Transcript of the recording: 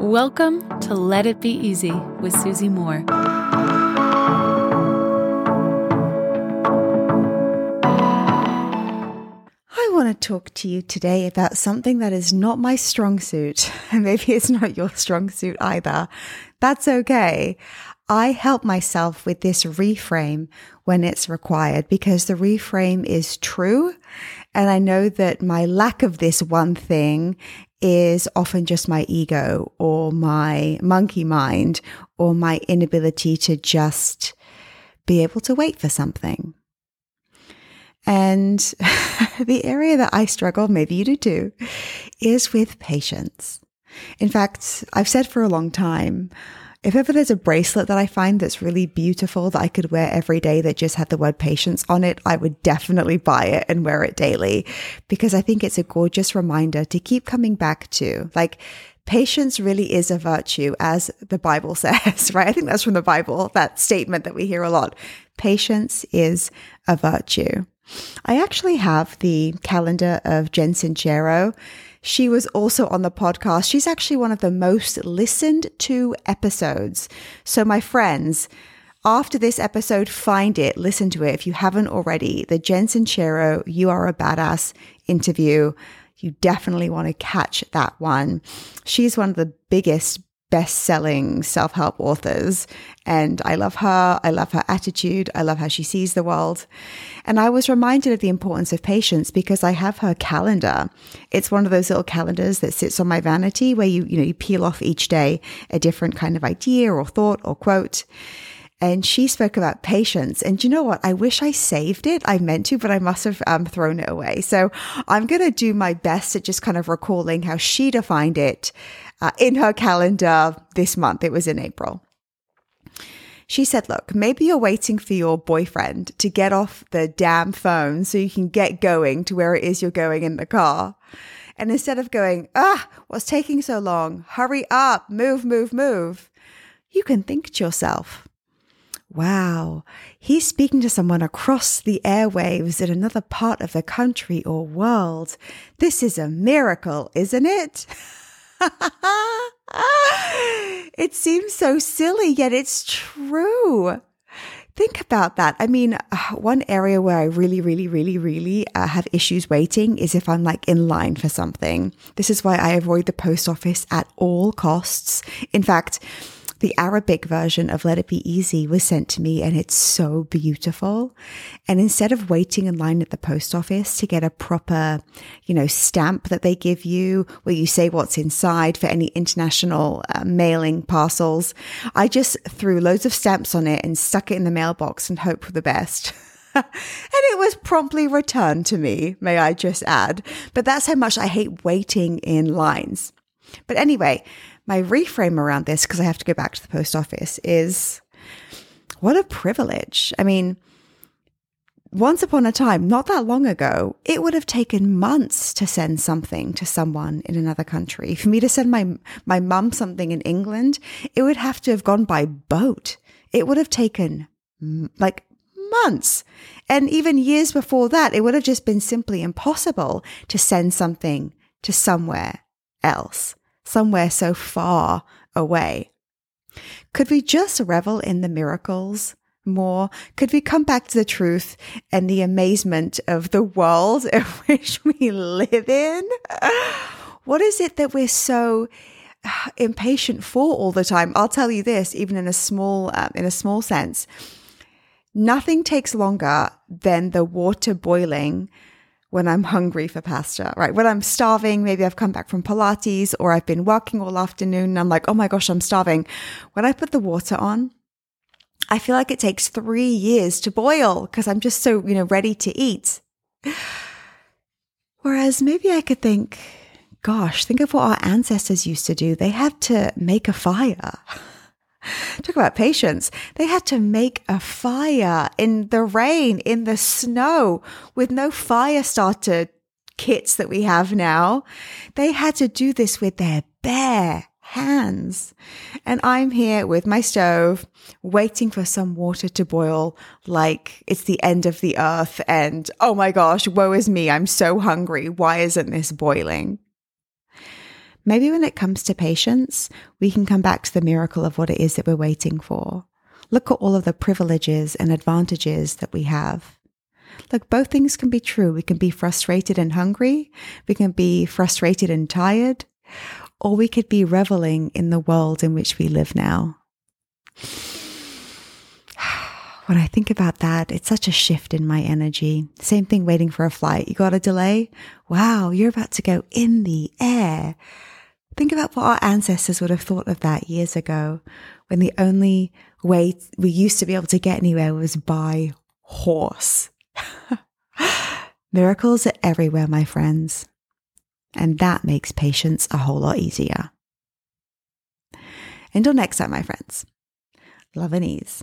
Welcome to Let It Be Easy with Susie Moore. I want to talk to you today about something that is not my strong suit, and maybe it's not your strong suit either. That's okay. I help myself with this reframe when it's required because the reframe is true. And I know that my lack of this one thing is often just my ego or my monkey mind or my inability to just be able to wait for something. And the area that I struggle, maybe you do too, is with patience. In fact, I've said for a long time, if ever there's a bracelet that I find that's really beautiful that I could wear every day that just had the word patience on it, I would definitely buy it and wear it daily because I think it's a gorgeous reminder to keep coming back to. Like, patience really is a virtue, as the Bible says, right? I think that's from the Bible, that statement that we hear a lot. Patience is a virtue. I actually have the calendar of Jen Sincero. She was also on the podcast. She's actually one of the most listened to episodes. So, my friends, after this episode, find it, listen to it if you haven't already. The Jen Sincero, You Are a Badass interview. You definitely want to catch that one. She's one of the biggest best selling self help authors. And I love her. I love her attitude. I love how she sees the world. And I was reminded of the importance of patience because I have her calendar. It's one of those little calendars that sits on my vanity where you, you know, you peel off each day a different kind of idea or thought or quote. And she spoke about patience. And you know what? I wish I saved it. I meant to, but I must have um, thrown it away. So I'm going to do my best at just kind of recalling how she defined it uh, in her calendar this month. It was in April. She said, Look, maybe you're waiting for your boyfriend to get off the damn phone so you can get going to where it is you're going in the car. And instead of going, Ah, what's taking so long? Hurry up, move, move, move. You can think to yourself, Wow, he's speaking to someone across the airwaves in another part of the country or world. This is a miracle, isn't it? it seems so silly, yet it's true. Think about that. I mean, one area where I really, really, really, really uh, have issues waiting is if I'm like in line for something. This is why I avoid the post office at all costs. In fact, the Arabic version of Let It Be Easy was sent to me and it's so beautiful. And instead of waiting in line at the post office to get a proper, you know, stamp that they give you where you say what's inside for any international uh, mailing parcels, I just threw loads of stamps on it and stuck it in the mailbox and hoped for the best. and it was promptly returned to me, may I just add. But that's how much I hate waiting in lines. But anyway, my reframe around this, because I have to go back to the post office, is what a privilege. I mean, once upon a time, not that long ago, it would have taken months to send something to someone in another country. For me to send my my mum something in England, it would have to have gone by boat. It would have taken like months. And even years before that, it would have just been simply impossible to send something to somewhere else somewhere so far away. Could we just revel in the miracles more? Could we come back to the truth and the amazement of the world in which we live in? What is it that we're so impatient for all the time? I'll tell you this, even in a small, uh, in a small sense, nothing takes longer than the water boiling when I'm hungry for pasta, right? When I'm starving, maybe I've come back from Pilates or I've been working all afternoon and I'm like, oh my gosh, I'm starving. When I put the water on, I feel like it takes three years to boil because I'm just so, you know, ready to eat. Whereas maybe I could think, gosh, think of what our ancestors used to do. They had to make a fire. Talk about patience. They had to make a fire in the rain, in the snow, with no fire starter kits that we have now. They had to do this with their bare hands. And I'm here with my stove, waiting for some water to boil like it's the end of the earth. And oh my gosh, woe is me. I'm so hungry. Why isn't this boiling? Maybe when it comes to patience, we can come back to the miracle of what it is that we're waiting for. Look at all of the privileges and advantages that we have. Look, both things can be true. We can be frustrated and hungry. We can be frustrated and tired, or we could be reveling in the world in which we live now. When I think about that, it's such a shift in my energy. Same thing waiting for a flight. You got a delay? Wow, you're about to go in the air. Think about what our ancestors would have thought of that years ago when the only way we used to be able to get anywhere was by horse. Miracles are everywhere, my friends. And that makes patience a whole lot easier. Until next time, my friends. Love and ease.